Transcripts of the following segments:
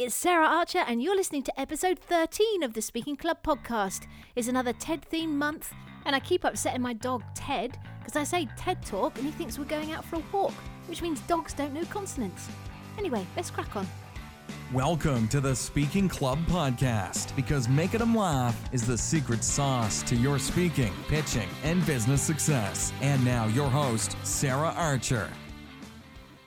it's Sarah Archer, and you're listening to episode 13 of the Speaking Club podcast. It's another TED themed month, and I keep upsetting my dog Ted because I say TED Talk and he thinks we're going out for a walk, which means dogs don't know consonants. Anyway, let's crack on. Welcome to the Speaking Club podcast because making them laugh is the secret sauce to your speaking, pitching, and business success. And now, your host, Sarah Archer.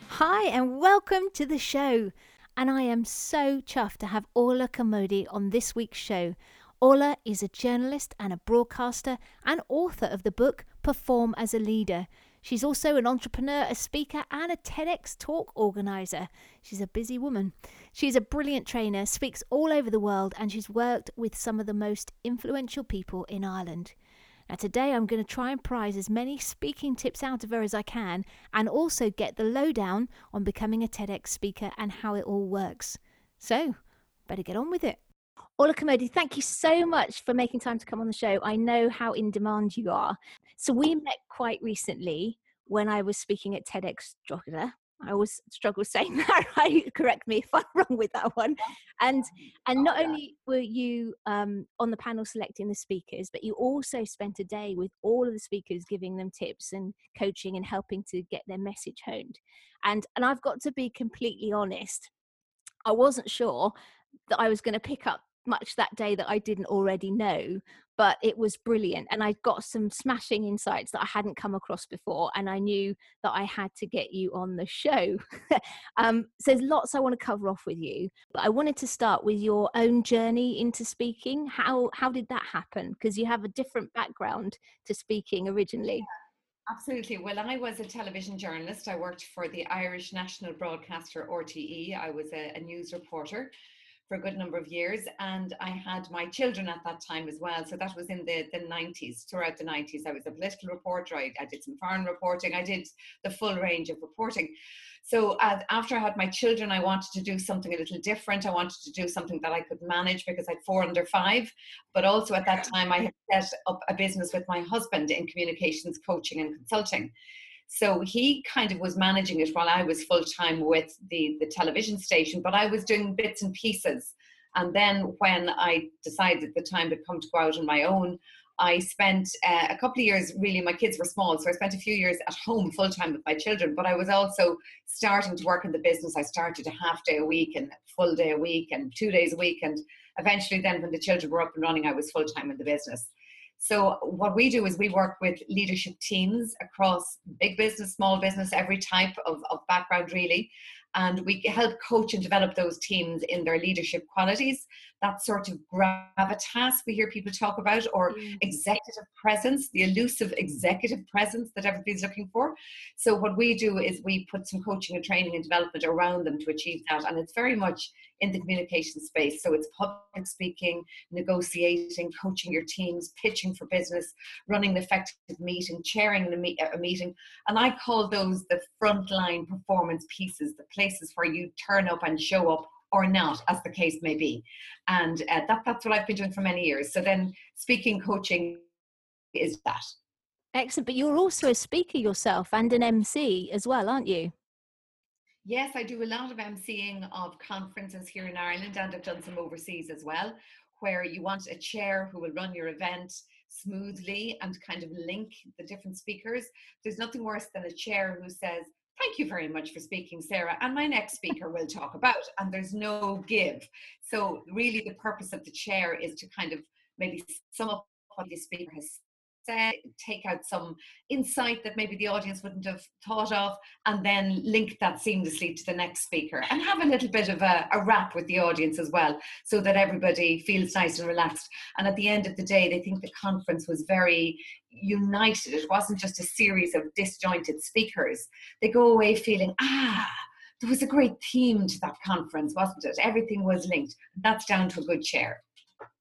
Hi, and welcome to the show. And I am so chuffed to have Orlaith Carmody on this week's show. Orlaith is a journalist and a broadcaster and author of the book Perform as a Leader. She's also an entrepreneur, a speaker, and a TEDx talk organizer. She's a busy woman. She's a brilliant trainer, speaks all over the world, and she's worked with some of the most influential people in Ireland. Now, today I'm going to try and prize as many speaking tips out of her as I can and also get the lowdown on becoming a TEDx speaker and how it all works. So, better get on with it. Orlaith Carmody, thank you so much for making time to come on the show. I know how in demand you are. So, we met quite recently when I was speaking at TEDx Drogheda I always struggle saying that right. Correct me if I'm wrong with that one. And and not only were you um, on the panel selecting the speakers, but you also spent a day with all of the speakers, giving them tips and coaching and helping to get their message honed. And and I've got to be completely honest. I wasn't sure that I was going to pick up much that day that I didn't already know, but it was brilliant. And I got some smashing insights that I hadn't come across before. And I knew that I had to get you on the show. um, so there's lots I want to cover off with you, but I wanted to start with your own journey into speaking. How, how did that happen? Because you have a different background to speaking originally. Absolutely. Well, I was a television journalist. I worked for the Irish National Broadcaster RTE. I was a, a news reporter for a good number of years. And I had my children at that time as well. So that was in the, the 90s, throughout the 90s. I was a political reporter, I, I did some foreign reporting, I did the full range of reporting. So uh, after I had my children, I wanted to do something a little different. I wanted to do something that I could manage because I had four under five. But also at that time, I had set up a business with my husband in communications coaching and consulting. So he kind of was managing it while I was full time with the, the television station, but I was doing bits and pieces. And then when I decided the time to come to go out on my own, I spent uh, a couple of years really, my kids were small, so I spent a few years at home full time with my children, but I was also starting to work in the business. I started a half day a week and a full day a week and two days a week. And eventually, then when the children were up and running, I was full time in the business. So what we do is we work with leadership teams across big business, small business, every type of, of background really. And we help coach and develop those teams in their leadership qualities that sort of gravitas we hear people talk about or mm. executive presence the elusive executive presence that everybody's looking for. So what we do is we put some coaching and training and development around them to achieve that and it's very much in the communication space. So it's public speaking negotiating coaching your teams pitching for business running an effective meeting chairing a meeting. And i call those the frontline performance pieces the places where you turn up and show up or not, as the case may be. And uh, that, that's what I've been doing for many years. So then speaking coaching is that. Excellent. But you're also a speaker yourself and an MC as well, aren't you? Yes, I do a lot of MCing of conferences here in Ireland and I've done some overseas as well, where you want a chair who will run your event smoothly and kind of link the different speakers. There's nothing worse than a chair who says, thank you very much for speaking, Sarah. And my next speaker will talk about, and there's no give. So, really, the purpose of the chair is to kind of maybe sum up what the speaker has take out some insight that maybe the audience wouldn't have thought of, and then link that seamlessly to the next speaker and have a little bit of a, a wrap with the audience as well so that everybody feels nice and relaxed. And at the end of the day, they think the conference was very united. It wasn't just a series of disjointed speakers. They go away feeling, ah, there was a great theme to that conference, wasn't it? Everything was linked. That's down to a good chair.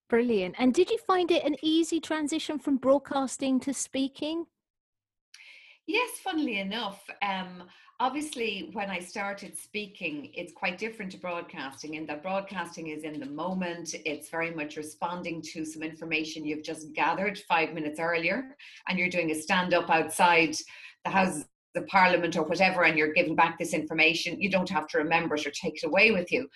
Brilliant. And did you find it an easy transition from broadcasting to speaking? Yes, funnily enough. Um, obviously, when I started speaking, it's quite different to broadcasting in that broadcasting is in the moment. It's very much responding to some information you've just gathered five minutes earlier, and you're doing a stand up outside the House the Parliament or whatever, and you're giving back this information. You don't have to remember it or take it away with you.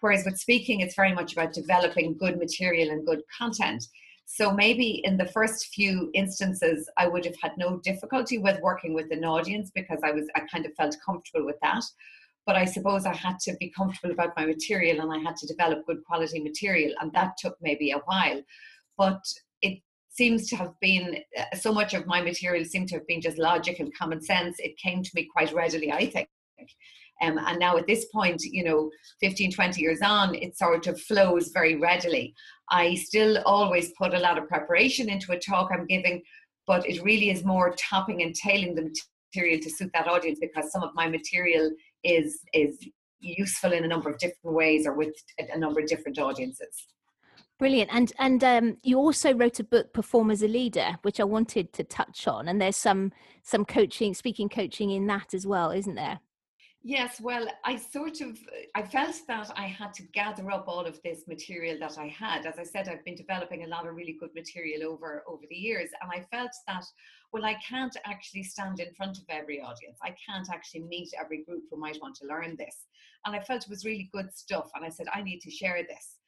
Whereas with speaking, it's very much about developing good material and good content. So maybe in the first few instances, I would have had no difficulty with working with an audience because I was I kind of felt comfortable with that. But I suppose I had to be comfortable about my material and I had to develop good quality material, and that took maybe a while. But it seems to have been uh, so much of my material seemed to have been just logic and common sense. It came to me quite readily, I think. Um, and now at this point, you know, 15, 20 years on, it sort of flows very readily. I still always put a lot of preparation into a talk I'm giving, but it really is more topping and tailing the material to suit that audience because some of my material is is useful in a number of different ways or with a number of different audiences. Brilliant. And and um, you also wrote a book, Perform as a Leader, which I wanted to touch on. And there's some some coaching, speaking coaching in that as well, isn't there? Yes, well, I sort of I felt that I had to gather up all of this material that I had. As I said, I've been developing a lot of really good material over over the years, and I felt that well, I can't actually stand in front of every audience. I can't actually meet every group who might want to learn this, and I felt it was really good stuff. And I said I need to share this.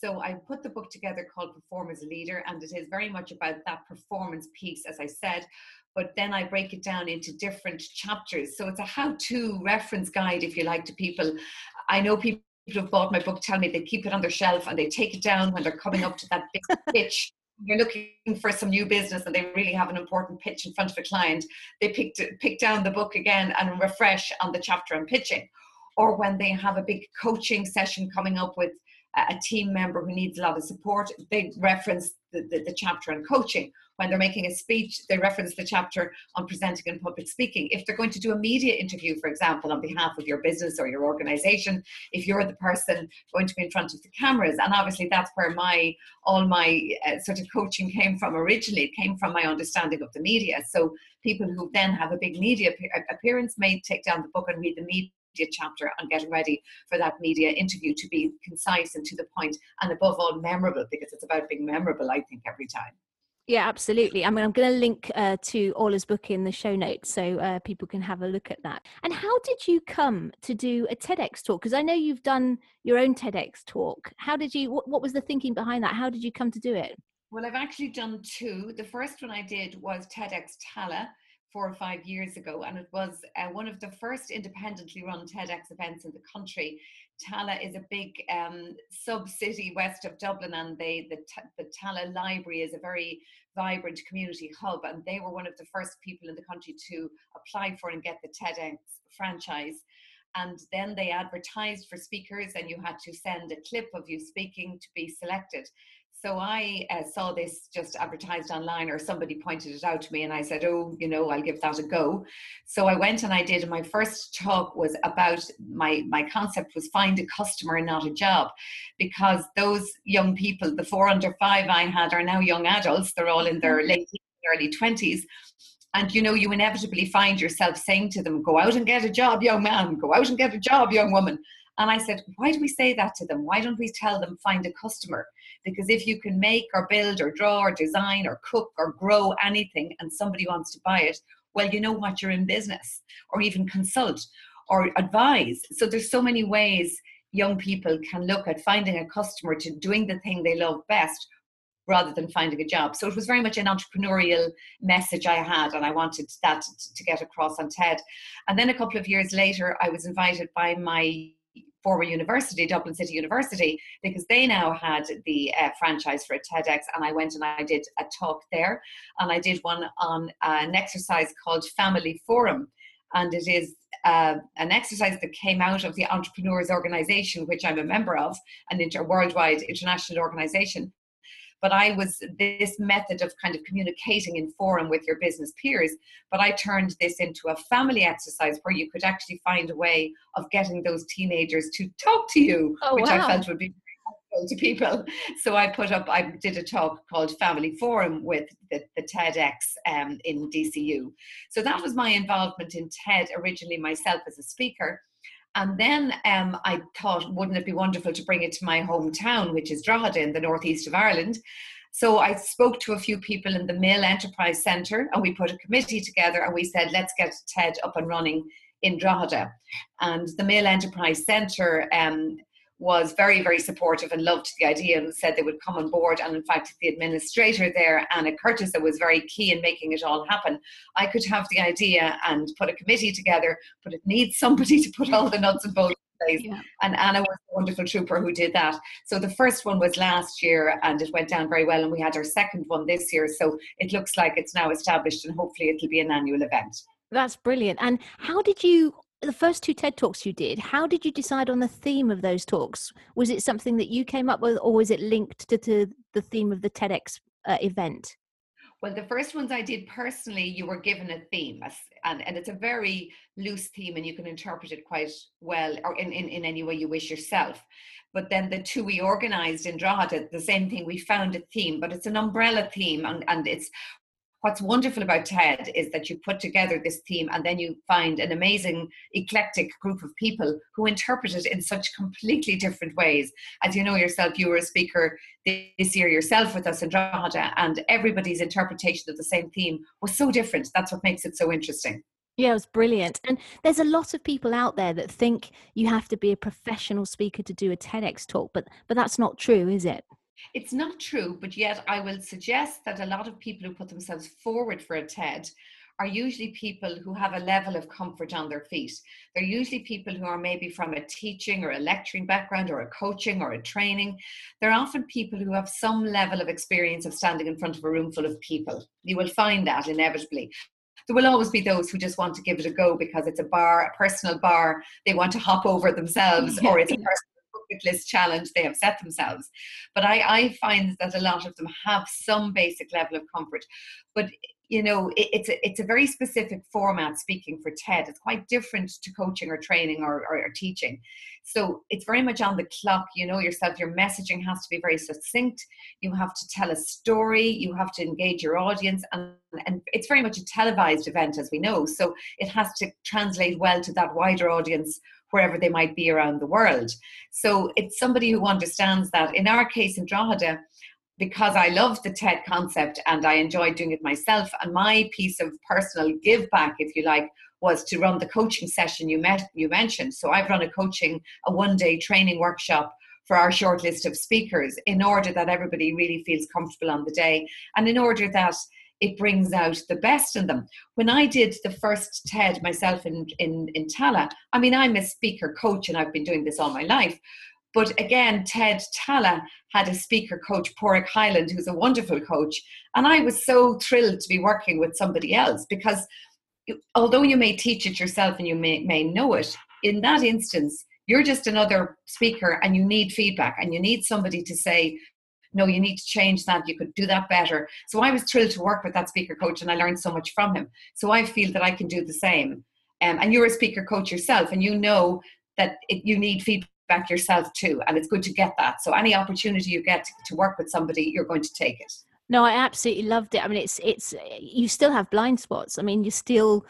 So I put the book together called Perform as a Leader, and it is very much about that performance piece, as I said. But then I break it down into different chapters. So it's a how to reference guide, if you like, to people. I know people who've bought my book tell me they keep it on their shelf and they take it down when they're coming up to that big pitch they're looking for some new business and they really have an important pitch in front of a client, they pick, pick down the book again and refresh on the chapter on pitching. Or when they have a big coaching session coming up with a team member who needs a lot of support, they reference the, the, the, chapter on coaching. When they're making a speech, they reference the chapter on presenting and public speaking. If they're going to do a media interview, for example, on behalf of your business or your organization, if you're the person going to be in front of the cameras, and obviously that's where my all my uh, sort of coaching came from originally. It came from my understanding of the media. So people who then have a big media appearance may take down the book and read the media chapter and getting ready for that media interview to be concise and to the point and above all memorable because it's about being memorable i think every time yeah, absolutely. I mean, I'm going to link uh, to Orlaith's book in the show notes so uh, people can have a look at that. And how did you come to do a TEDx talk? Because I know you've done your own TEDx talk. How did you? What, what was the thinking behind that? How did you come to do it? Well, I've actually done two. The first one I did was TEDx Tallaght, four or five years ago, and it was uh, one of the first independently run TEDx events in the country. Tallaght is a big um, sub city west of Dublin, and they the, the Tallaght Library is a very vibrant community hub, and they were one of the first people in the country to apply for and get the TEDx franchise. And then they advertised for speakers, and you had to send a clip of you speaking to be selected. So I uh, saw this just advertised online, or somebody pointed it out to me, and I said, "Oh, you know, I'll give that a go." So I went and I did. And my first talk was about my my concept was find a customer, not a job, because those young people, the four under five I had, are now young adults. They're all in their mm-hmm. late early twenties. And you know, you inevitably find yourself saying to them, Go out and get a job, young man, go out and get a job, young woman. And I said, why do we say that to them? Why don't we tell them find a customer? Because if you can make or build or draw or design or cook or grow anything and somebody wants to buy it, well, you know what, you're in business or even consult or advise. So there's so many ways young people can look at finding a customer to doing the thing they love best rather than finding a job. So it was very much an entrepreneurial message I had, and I wanted that to get across on TED. And then a couple of years later, I was invited by my former university, Dublin City University, because they now had the uh, franchise for a TEDx, and I went and I did a talk there, and I did one on uh, an exercise called Family Forum, and it is uh, an exercise that came out of the Entrepreneurs Organization, which I'm a member of, an inter- worldwide international organization, but I was this method of kind of communicating in forum with your business peers. But I turned this into a family exercise where you could actually find a way of getting those teenagers to talk to you, oh, which wow. I felt would be helpful to people. So I put up, I did a talk called Family Forum with the, the TEDx um, in DCU. So that was my involvement in TED originally myself as a speaker. And then um, I thought, wouldn't it be wonderful to bring it to my hometown, which is Drogheda in the northeast of Ireland? So I spoke to a few people in the Mill Enterprise Centre and we put a committee together and we said, let's get TED up and running in Drogheda. And the Mill Enterprise Centre um, was very, very supportive and loved the idea and said they would come on board. And in fact, the administrator there, Anna Curtis, that was very key in making it all happen. I could have the idea and put a committee together, but it needs somebody to put all the nuts and bolts in place. Yeah. And Anna was a wonderful trooper who did that. So the first one was last year and it went down very well. And we had our second one this year. So it looks like it's now established and hopefully it'll be an annual event. That's brilliant. And how did you the first two TED talks you did, how did you decide on the theme of those talks? Was it something that you came up with, or was it linked to, to the theme of the TEDx uh, event? Well, the first ones I did personally, you were given a theme, and, and it's a very loose theme, and you can interpret it quite well or in, in, in any way you wish yourself. But then the two we organized in Drogheda, the same thing, we found a theme, but it's an umbrella theme, and, and it's what's wonderful about TED is that you put together this theme and then you find an amazing eclectic group of people who interpret it in such completely different ways. As you know yourself, you were a speaker this year yourself with us in Drogheda, and everybody's interpretation of the same theme was so different. That's what makes it so interesting. Yeah, it was brilliant. And there's a lot of people out there that think you have to be a professional speaker to do a TEDx talk, but but that's not true, is it? It's not true, but yet I will suggest that a lot of people who put themselves forward for a TED are usually people who have a level of comfort on their feet. They're usually people who are maybe from a teaching or a lecturing background or a coaching or a training. They're often people who have some level of experience of standing in front of a room full of people. You will find that inevitably. There will always be those who just want to give it a go because it's a bar, a personal bar they want to hop over themselves, or it's a personal bucket list challenge they have set themselves. But I, I find that a lot of them have some basic level of comfort. But you know it, it's a it's a very specific format speaking for ted it's quite different to coaching or training or, or, or, teaching so it's very much on the clock you know yourself your messaging has to be very succinct you have to tell a story you have to engage your audience and, and it's very much a televised event as we know so it has to translate well to that wider audience wherever they might be around the world. So it's somebody who understands that. In our case in Drogheda, because I love the TED concept and I enjoy doing it myself, and my piece of personal give back, if you like, was to run the coaching session you met you mentioned. So I've run a coaching, a one day training workshop for our short list of speakers in order that everybody really feels comfortable on the day and in order that it brings out the best in them. When I did the first TED myself in, in, in Tallaght, I mean, I'm a speaker coach and I've been doing this all my life. But again, TED Tallaght had a speaker coach, Porik Highland, who's a wonderful coach. And I was so thrilled to be working with somebody else because although you may teach it yourself and you may, may know it, in that instance, you're just another speaker and you need feedback and you need somebody to say, no, you need to change that. You could do that better. So I was thrilled to work with that speaker coach and I learned so much from him. So I feel that I can do the same. Um, and you're a speaker coach yourself and you know that it, you need feedback yourself too. And it's good to get that. So any opportunity you get to, to work with somebody, you're going to take it. No, I absolutely loved it. I mean, it's it's you still have blind spots. I mean, you still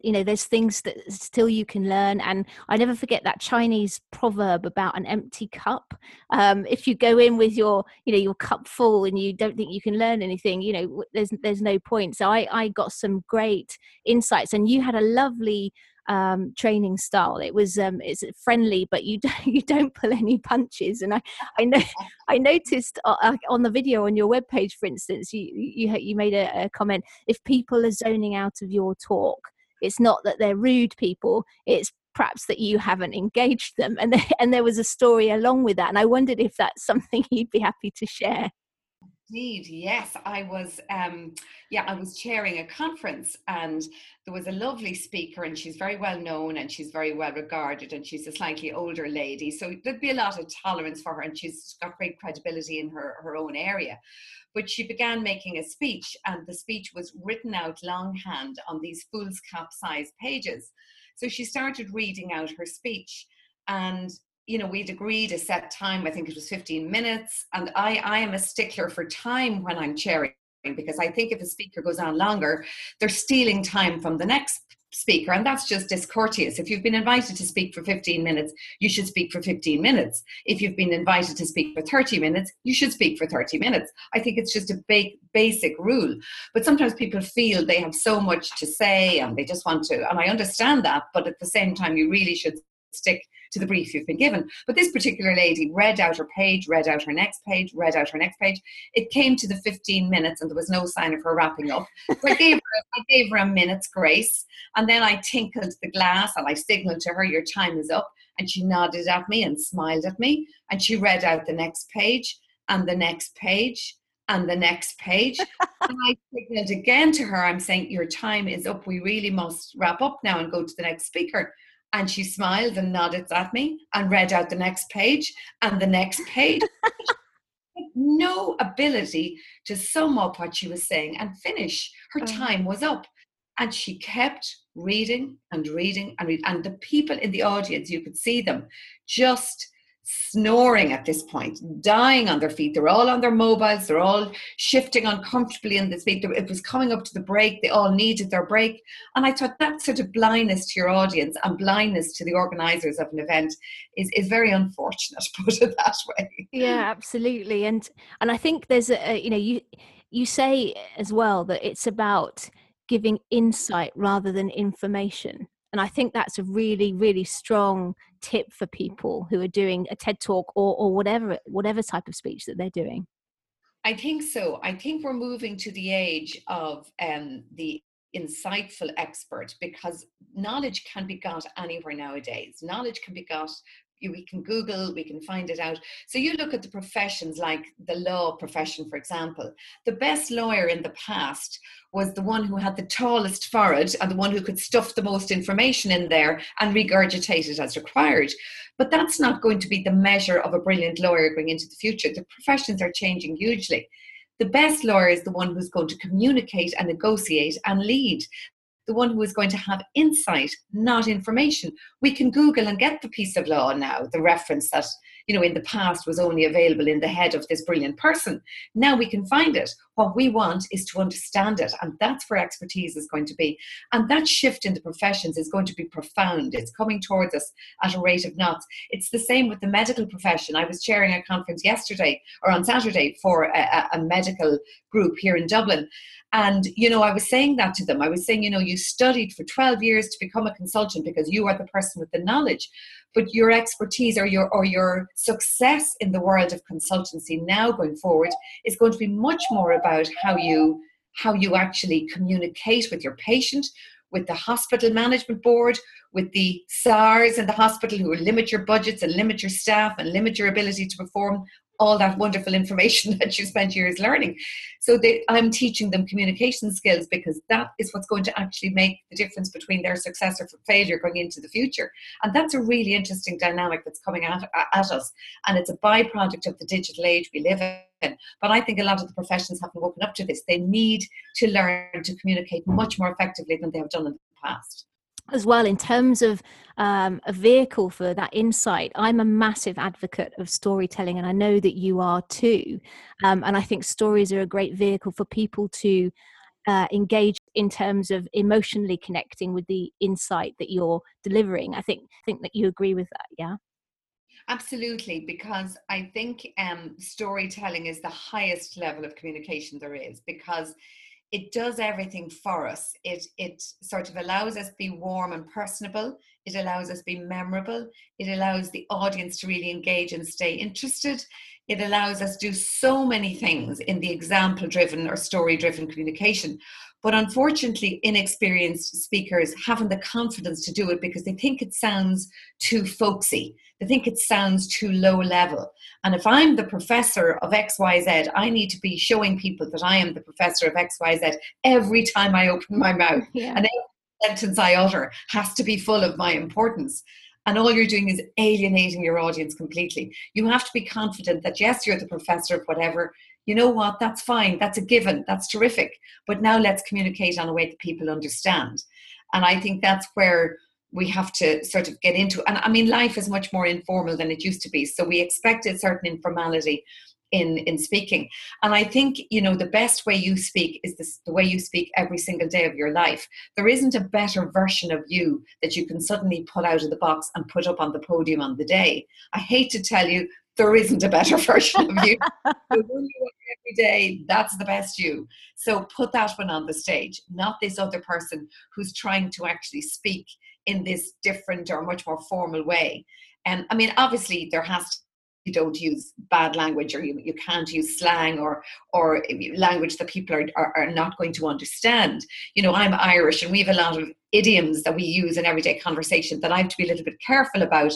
you know there's things that still you can learn and i never forget that chinese proverb about an empty cup um, if you go in with your you know your cup full and you don't think you can learn anything you know there's there's no point so i i got some great insights and you had a lovely um, training style. It was um, it's friendly, but you don't you don't pull any punches. And I I know I noticed uh, uh on the video on your webpage, for instance, you you you made a, a comment. If people are zoning out of your talk, it's not that they're rude people it's perhaps that you haven't engaged them and there, and there was a story along with that and i wondered if that's something you'd be happy to share Indeed, yes. I was, um, yeah, I was chairing a conference, and there was a lovely speaker, and she's very well known, and she's very well regarded, and she's a slightly older lady, so there'd be a lot of tolerance for her, and she's got great credibility in her her own area. But she began making a speech, and the speech was written out longhand on these foolscap size pages. So she started reading out her speech, and you know we'd agreed a set time i think it was 15 minutes and i i am a stickler for time when i'm chairing because i think if a speaker goes on longer they're stealing time from the next speaker, and that's just discourteous. If you've been invited to speak for 15 minutes, you should speak for 15 minutes. If you've been invited to speak for 30 minutes, you should speak for 30 minutes. I think it's just a ba- basic rule. But sometimes people feel they have so much to say and they just want to, and I understand that, but at the same time, you really should stick to the brief you've been given. But this particular lady read out her page, read out her next page, read out her next page. It came to the 15 minutes and there was no sign of her wrapping up. So I gave her, I gave her a minute's grace. And then I tinkled the glass and I signaled to her, Your time is up. And she nodded at me and smiled at me. And she read out the next page and the next page and the next page. and I signaled again to her, I'm saying, Your time is up. We really must wrap up now and go to the next speaker. And she smiled and nodded at me and read out the next page and the next page. no ability to sum up what she was saying and finish. Her oh. time was up. And she kept reading and reading and reading. And the people in the audience, you could see them just snoring at this point, dying on their feet. They're all on their mobiles, they're all shifting uncomfortably in the seat. It was coming up to the break, they all needed their break. And I thought that sort of blindness to your audience and blindness to the organisers of an event is, is very unfortunate, put it that way. Yeah, absolutely. And and I think there's a you know, you you say as well that it's about giving insight rather than information and I think that's a really, really strong tip for people who are doing a TED talk or, or whatever, whatever type of speech that they're doing. I think so. I think we're moving to the age of um, the insightful expert because knowledge can be got anywhere nowadays. Knowledge can be got we can Google, we can find it out. So you look at the professions like the law profession, for example. The best lawyer in the past was the one who had the tallest forehead and the one who could stuff the most information in there and regurgitate it as required. But that's not going to be the measure of a brilliant lawyer going into the future. The professions are changing hugely. The best lawyer is the one who's going to communicate and negotiate and lead the one who is going to have insight, not information. We can Google and get the piece of law now, the reference that, you know, in the past was only available in the head of this brilliant person. Now we can find it. What we want is to understand it, and that's where expertise is going to be. And that shift in the professions is going to be profound. It's coming towards us at a rate of knots. It's the same with the medical profession. I was chairing a conference yesterday or on Saturday for a, a medical group here in Dublin. And, you know, I was saying that to them. I was saying, you know, you studied for 12 years to become a consultant because you are the person with the knowledge. But your expertise or your or your success in the world of consultancy now going forward is going to be much more about how you how you actually communicate with your patient, with the hospital management board, with the SARS in the hospital who will limit your budgets and limit your staff and limit your ability to perform all that wonderful information that you spent years learning. So they, I'm teaching them communication skills because that is what's going to actually make the difference between their success or failure going into the future. And that's a really interesting dynamic that's coming at, at us. And it's a byproduct of the digital age we live in. But I think a lot of the professions haven't woken up to this. They need to learn to communicate much more effectively than they have done in the past as well in terms of um, a vehicle for that insight. I'm a massive advocate of storytelling and i know that you are too. Um, and i think stories are a great vehicle for people to uh, engage in terms of emotionally connecting with the insight that you're delivering. I think think that you agree with that yeah? Absolutely, because I think um, storytelling is the highest level of communication there is because it does everything for us. It it sort of allows us to be warm and personable. It allows us to be memorable. It allows the audience to really engage and stay interested. It allows us to do so many things in the example driven or story driven communication. But unfortunately, inexperienced speakers haven't the confidence to do it because they think it sounds too folksy. They think it sounds too low level. And if I'm the professor of XYZ, I need to be showing people that I am the professor of XYZ every time I open my mouth. Yeah. And every sentence I utter has to be full of my importance and all you're doing is alienating your audience completely. You have to be confident that yes, you're the professor of whatever, you know what, that's fine, that's a given, that's terrific. But now let's communicate on a way that people understand. And I think that's where we have to sort of get into and i mean life is much more informal than it used to be so we expected certain informality in in speaking and i think you know the best way you speak is this, the way you speak every single day of your life there isn't a better version of you that you can suddenly pull out of the box and put up on the podium on the day i hate to tell you there isn't a better version of you. every day, that's the best you. So put that one on the stage, not this other person who's trying to actually speak in this different or much more formal way. And I mean, obviously, there has to you don't use bad language or you, you can't use slang or or language that people are, are, are, not going to understand you know i'm irish and we have a lot of idioms that we use in everyday conversation that i have to be a little bit careful about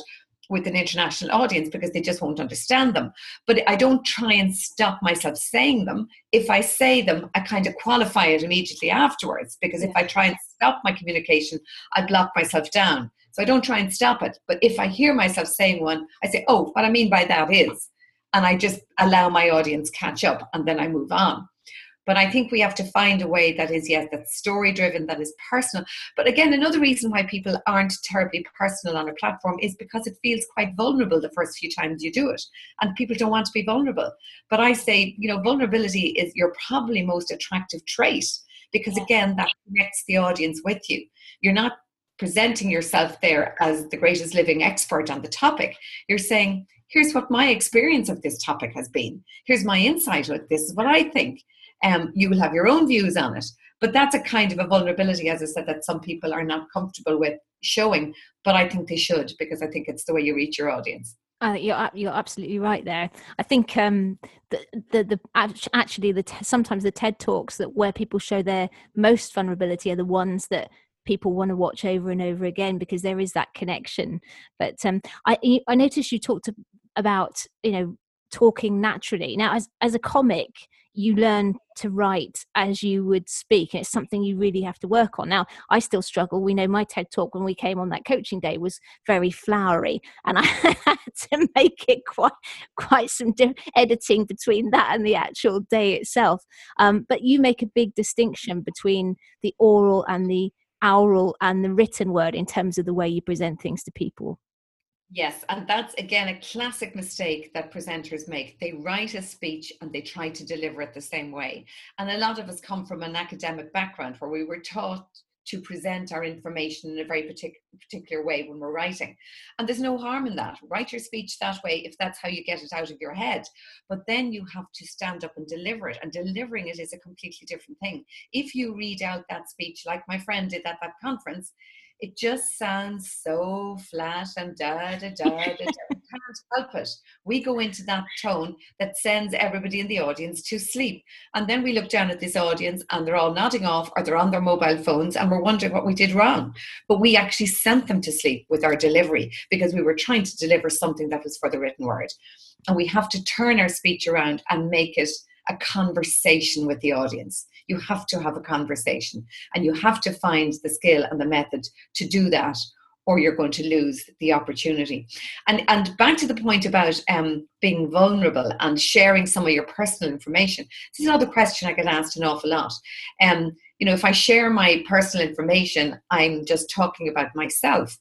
with an international audience because they just won't understand them. But I don't try and stop myself saying them. If I say them, I kind of qualify it immediately afterwards because if I try and stop my communication, I block myself down. So I don't try and stop it. But if I hear myself saying one, I say, oh, what I mean by that is, and I just allow my audience catch up and then I move on. But I think we have to find a way that is, yes, that's story driven, that is personal. But again, another reason why people aren't terribly personal on a platform is because it feels quite vulnerable the first few times you do it. And people don't want to be vulnerable. But I say, you know, vulnerability is your probably most attractive trait because, again, that connects the audience with you. You're not presenting yourself there as the greatest living expert on the topic. You're saying, here's what my experience of this topic has been. Here's my insight with this is what I think um, you will have your own views on it. But that's a kind of a vulnerability, as I said, that some people are not comfortable with showing. But I think they should because I think it's the way you reach your audience. Uh, you're you're absolutely right there. I think um, the, the the actually the sometimes the TED talks that where people show their most vulnerability are the ones that people want to watch over and over again because there is that connection. But um, I I noticed you talked about you know talking naturally. Now, as as a comic, you learn to write as you would speak and it's something you really have to work on now i still struggle we know my ted talk when we came on that coaching day was very flowery and i had to make it quite quite some di- editing between that and the actual day itself um, but you make a big distinction between the oral and the oral and the written word in terms of the way you present things to people Yes, and that's again a classic mistake that presenters make. They write a speech and they try to deliver it the same way. And a lot of us come from an academic background where we were taught to present our information in a very partic- particular way when we're writing. And there's no harm in that. Write your speech that way if that's how you get it out of your head. But then you have to stand up and deliver it. And delivering it is a completely different thing. If you read out that speech like my friend did at that conference, it just sounds so flat and da da da da. da. can't help it. We go into that tone that sends everybody in the audience to sleep, and then we look down at this audience and they're all nodding off or they're on their mobile phones, and we're wondering what we did wrong. But we actually sent them to sleep with our delivery because we were trying to deliver something that was for the written word, and we have to turn our speech around and make it a conversation with the audience. You have to have a conversation and you have to find the skill and the method to do that or you're going to lose the opportunity. And and back to the point about um, being vulnerable and sharing some of your personal information. This is another question I get asked an awful lot. Um, you know, if I share my personal information, I'm just talking about myself.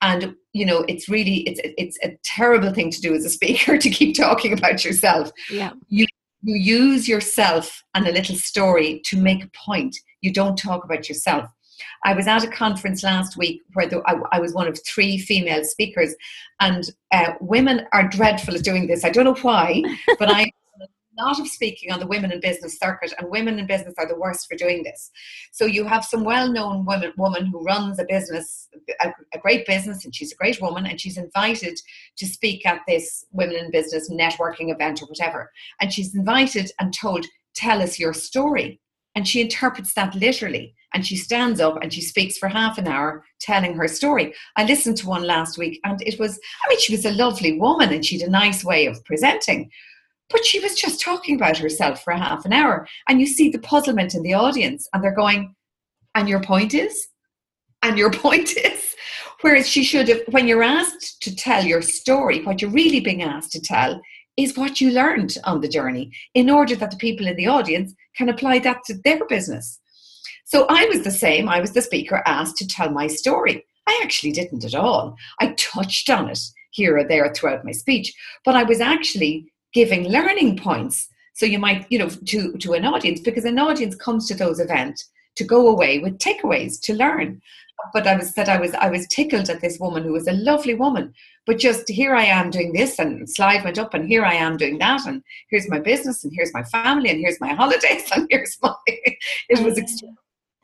And you know, it's really it's it's a terrible thing to do as a speaker to keep talking about yourself. Yeah. You you use yourself and a little story to make a point. You don't talk about yourself. I was at a conference last week where the, I, I, was one of three female speakers, and uh, women are dreadful at doing this. I don't know why, but I lot of speaking on the women in business circuit, and women in business are the worst for doing this. So you have some well-known woman, woman who runs a business, a, a great business, and she's a great woman, and she's invited to speak at this women in business networking event or whatever. And she's invited and told, "Tell us your story." And she interprets that literally. And she stands up and she speaks for half an hour telling her story. I listened to one last week and it was, I mean, she was a lovely woman and she had a nice way of presenting. But she was just talking about herself for a half an hour. And you see the puzzlement in the audience, and they're going, And your point is? And your point is? Whereas she should have, when you're asked to tell your story, what you're really being asked to tell is what you learned on the journey in order that the people in the audience can apply that to their business. So I was the same. I was the speaker asked to tell my story. I actually didn't at all. I touched on it here or there throughout my speech, but I was actually giving learning points. So you might, you know, to, to an audience, because an audience comes to those events to go away with takeaways to learn. But I was that I was I was tickled at this woman who was a lovely woman. But just here I am doing this and slide went up and here I am doing that and here's my business and here's my family and here's my holidays and here's my it was mm.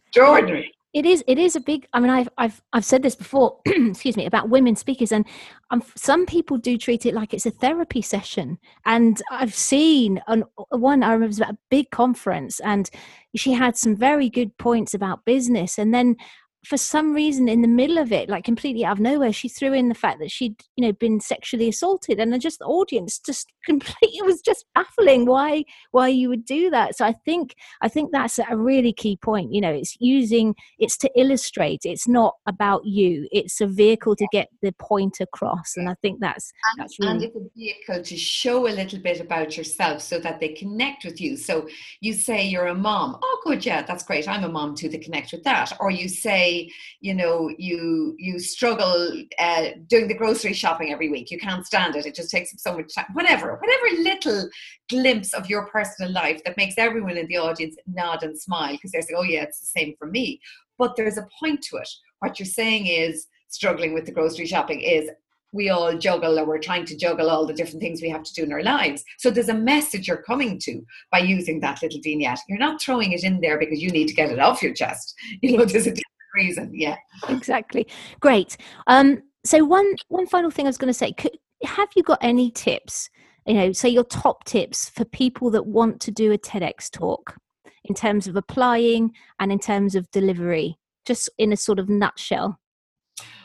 extraordinary it is it is a big i mean i've i've, I've said this before excuse me about women speakers and um, some people do treat it like it's a therapy session. And i've seen on one i remember was about a big conference and she had some very good points about business. And then for some reason in the middle of it like completely out of nowhere she threw in the fact that she'd you know been sexually assaulted and just the audience just completely it was just baffling why why you would do that. So i think i think that's a really key point you know it's using it's to illustrate it's not about you it's a vehicle to get the point across and i think that's and, that's really and it's a vehicle to show a little bit about yourself so that they connect with you. So you say you're a mom oh good yeah that's great i'm a mom too to connect with that. Or you say you know you you struggle uh, doing the grocery shopping every week you can't stand it it just takes up so much time whatever whatever little glimpse of your personal life that makes everyone in the audience nod and smile because they're saying oh yeah it's the same for me but there's a point to it what you're saying is struggling with the grocery shopping is we all juggle or we're trying to juggle all the different things we have to do in our lives. So there's a message you're coming to by using that little vignette. You're not throwing it in there because you need to get it off your chest. You know, there's a reason. Yeah, exactly. Great. Um, so one one final thing I was going to say: could, have you got any tips? You know, say your top tips for people that want to do a TEDx talk in terms of applying and in terms of delivery, just in a sort of nutshell.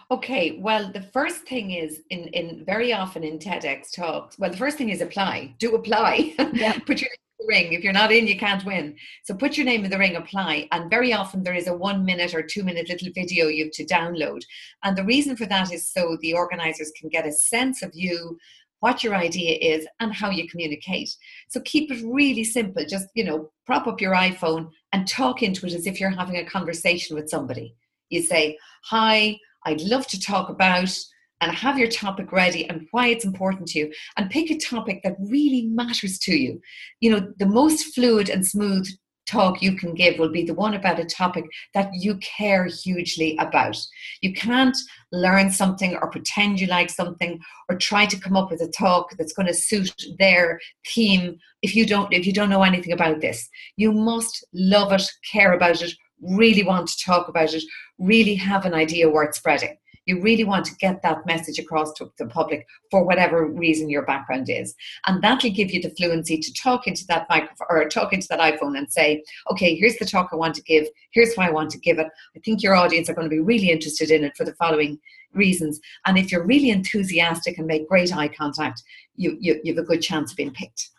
Okay, well, the first thing is in, in very often in TEDx talks, well, the first thing is apply. Do apply. Yeah. Put your ring. If you're not in, you can't win. So put your name in the ring, apply. And very often there is a one minute or two minute little video you have to download. And the reason for that is so the organizers can get a sense of you, what your idea is, and how you communicate. So keep it really simple. Just, you know, prop up your iPhone and talk into it as if you're having a conversation with somebody. You say, Hi, I'd love to talk about and have your topic ready and why it's important to you and pick a topic that really matters to you you know the most fluid and smooth talk you can give will be the one about a topic that you care hugely about. You can't learn something or pretend you like something or try to come up with a talk that's going to suit their theme if you don't if you don't know anything about this. You must love it, care about it, really want to talk about it, really have an idea worth spreading you really want to get that message across to the public for whatever reason your background is. And that'll give you the fluency to talk into that microphone or talk into that iPhone and say, okay, here's the talk I want to give. Here's why I want to give it. I think your audience are going to be really interested in it for the following reasons. And if you're really enthusiastic and make great eye contact, you, you, you have a good chance of being picked.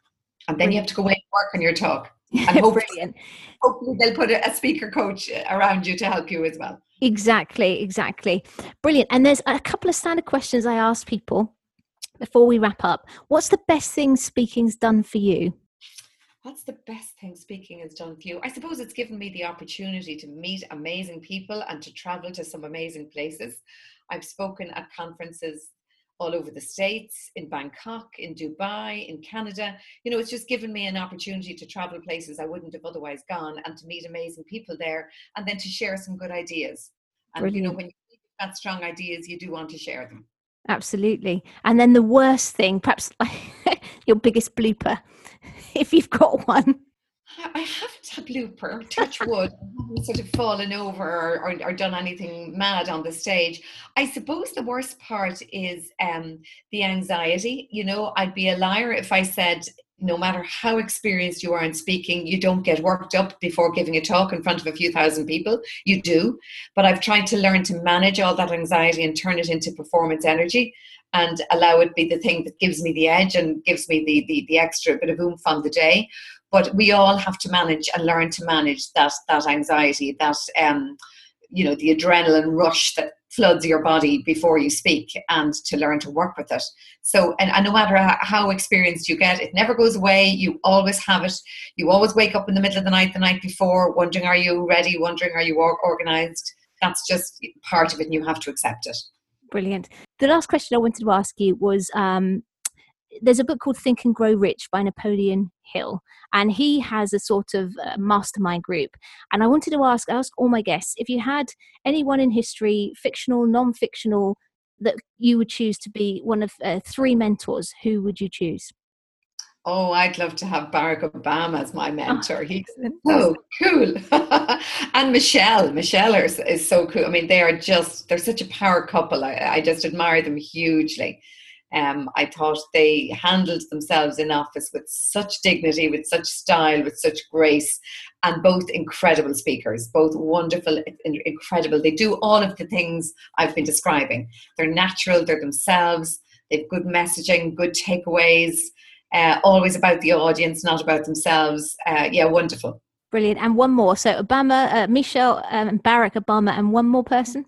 And then you have to go away and work on your talk. And hopefully, hopefully they'll put a, a speaker coach around you to help you as well. Exactly, exactly. Brilliant. And there's a couple of standard questions I ask people before we wrap up. What's the best thing speaking's done for you? What's the best thing speaking has done for you? I suppose it's given me the opportunity to meet amazing people and to travel to some amazing places. I've spoken at conferences all over the States, in Bangkok, in Dubai, in Canada. You know, it's just given me an opportunity to travel places I wouldn't have otherwise gone and to meet amazing people there and then to share some good ideas. And, Brilliant. you know, when you've got strong ideas, you do want to share them. Absolutely. And then the worst thing, perhaps your biggest blooper, if you've got one. I haven't had blooper, touch wood, sort of fallen over or, or, or, done anything mad on the stage. I suppose the worst part is um, the anxiety. You know, I'd be a liar if I said, no matter how experienced you are in speaking, you don't get worked up before giving a talk in front of a few thousand people. You do. But I've tried to learn to manage all that anxiety and turn it into performance energy and allow it be the thing that gives me the edge and gives me the, the, the extra bit of oomph on the day but we all have to manage and learn to manage that that anxiety that um you know the adrenaline rush that floods your body before you speak and to learn to work with it. So and, and no matter how experienced you get it never goes away. You always have it. You always wake up in the middle of the night the night before wondering are you ready? Wondering are you organized? That's just part of it and you have to accept it. Brilliant. The last question i wanted to ask you was um, there's a book called Think and Grow Rich by Napoleon Hill, and he has a sort of uh, mastermind group. And I wanted to ask ask all my guests if you had anyone in history, fictional, non-fictional, that you would choose to be one of uh, three mentors. Who would you choose? Oh, I'd love to have Barack Obama as my mentor. He's so cool. and Michelle, Michelle is, is, so cool. I mean, they are just, they're such a power couple. I, I just admire them hugely. Um, I thought they handled themselves in office with such dignity, with such style, with such grace, and both incredible speakers, both wonderful, incredible. They do all of the things I've been describing. They're natural, they're themselves, they've good messaging, good takeaways uh, always about the audience, not about themselves. Uh, yeah, wonderful. Brilliant. And one more. So Obama, uh, Michelle, um, Barack Obama, and one more person.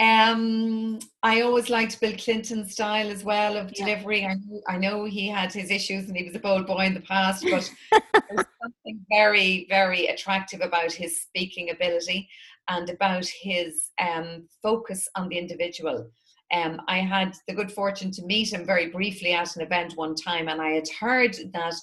Um, I always liked Bill Clinton's style as well of yeah. delivery. I, I know he had his issues and he was a bold boy in the past, but there's something very, very attractive about his speaking ability and about his um, focus on the individual. Um, I had the good fortune to meet him very briefly at an event one time, and I had heard that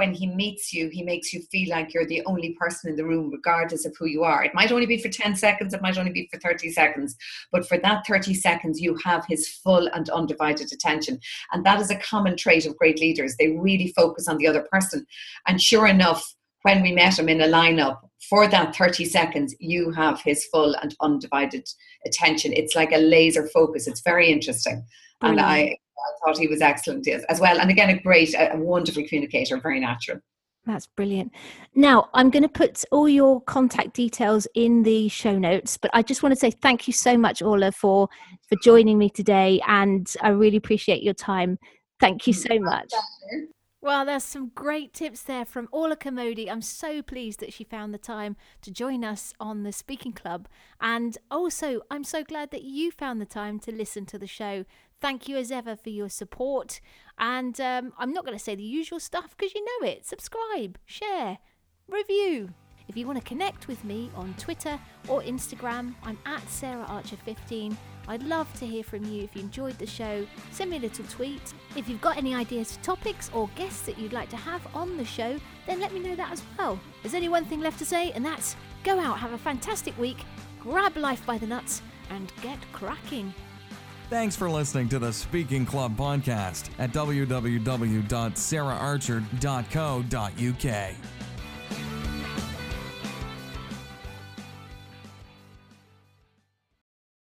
when he meets you, he makes you feel like you're the only person in the room, regardless of who you are. It might only be for 10 seconds, it might only be for 30 seconds, but for that 30 seconds, you have his full and undivided attention. And that is a common trait of great leaders. They really focus on the other person. And sure enough, when we met him in a lineup for that 30 seconds you have his full and undivided attention it's like a laser focus it's very interesting and I, I, thought he was excellent as well and again a great a wonderful communicator very natural that's brilliant. Now, I'm going to put all your contact details in the show notes, but I just want to say thank you so much, Orlaith, for for joining me today, and I really appreciate your time. Thank you so much. Well, there's some great tips there from Orlaith Carmody. I'm so pleased that she found the time to join us on the Speaking Club. And also, I'm so glad that you found the time to listen to the show. Thank you as ever for your support. And um, I'm not going to say the usual stuff because you know it. Subscribe, share, review. If you want to connect with me on Twitter or Instagram, I'm at Sarah Archer 15 I'd love to hear from you if you enjoyed the show. Send me a little tweet. If you've got any ideas for topics or guests that you'd like to have on the show, then let me know that as well. There's only one thing left to say, and that's go out, have a fantastic week, grab life by the nuts, and get cracking. Thanks for listening to the Speaking Club podcast at www.saraharcher.co.uk.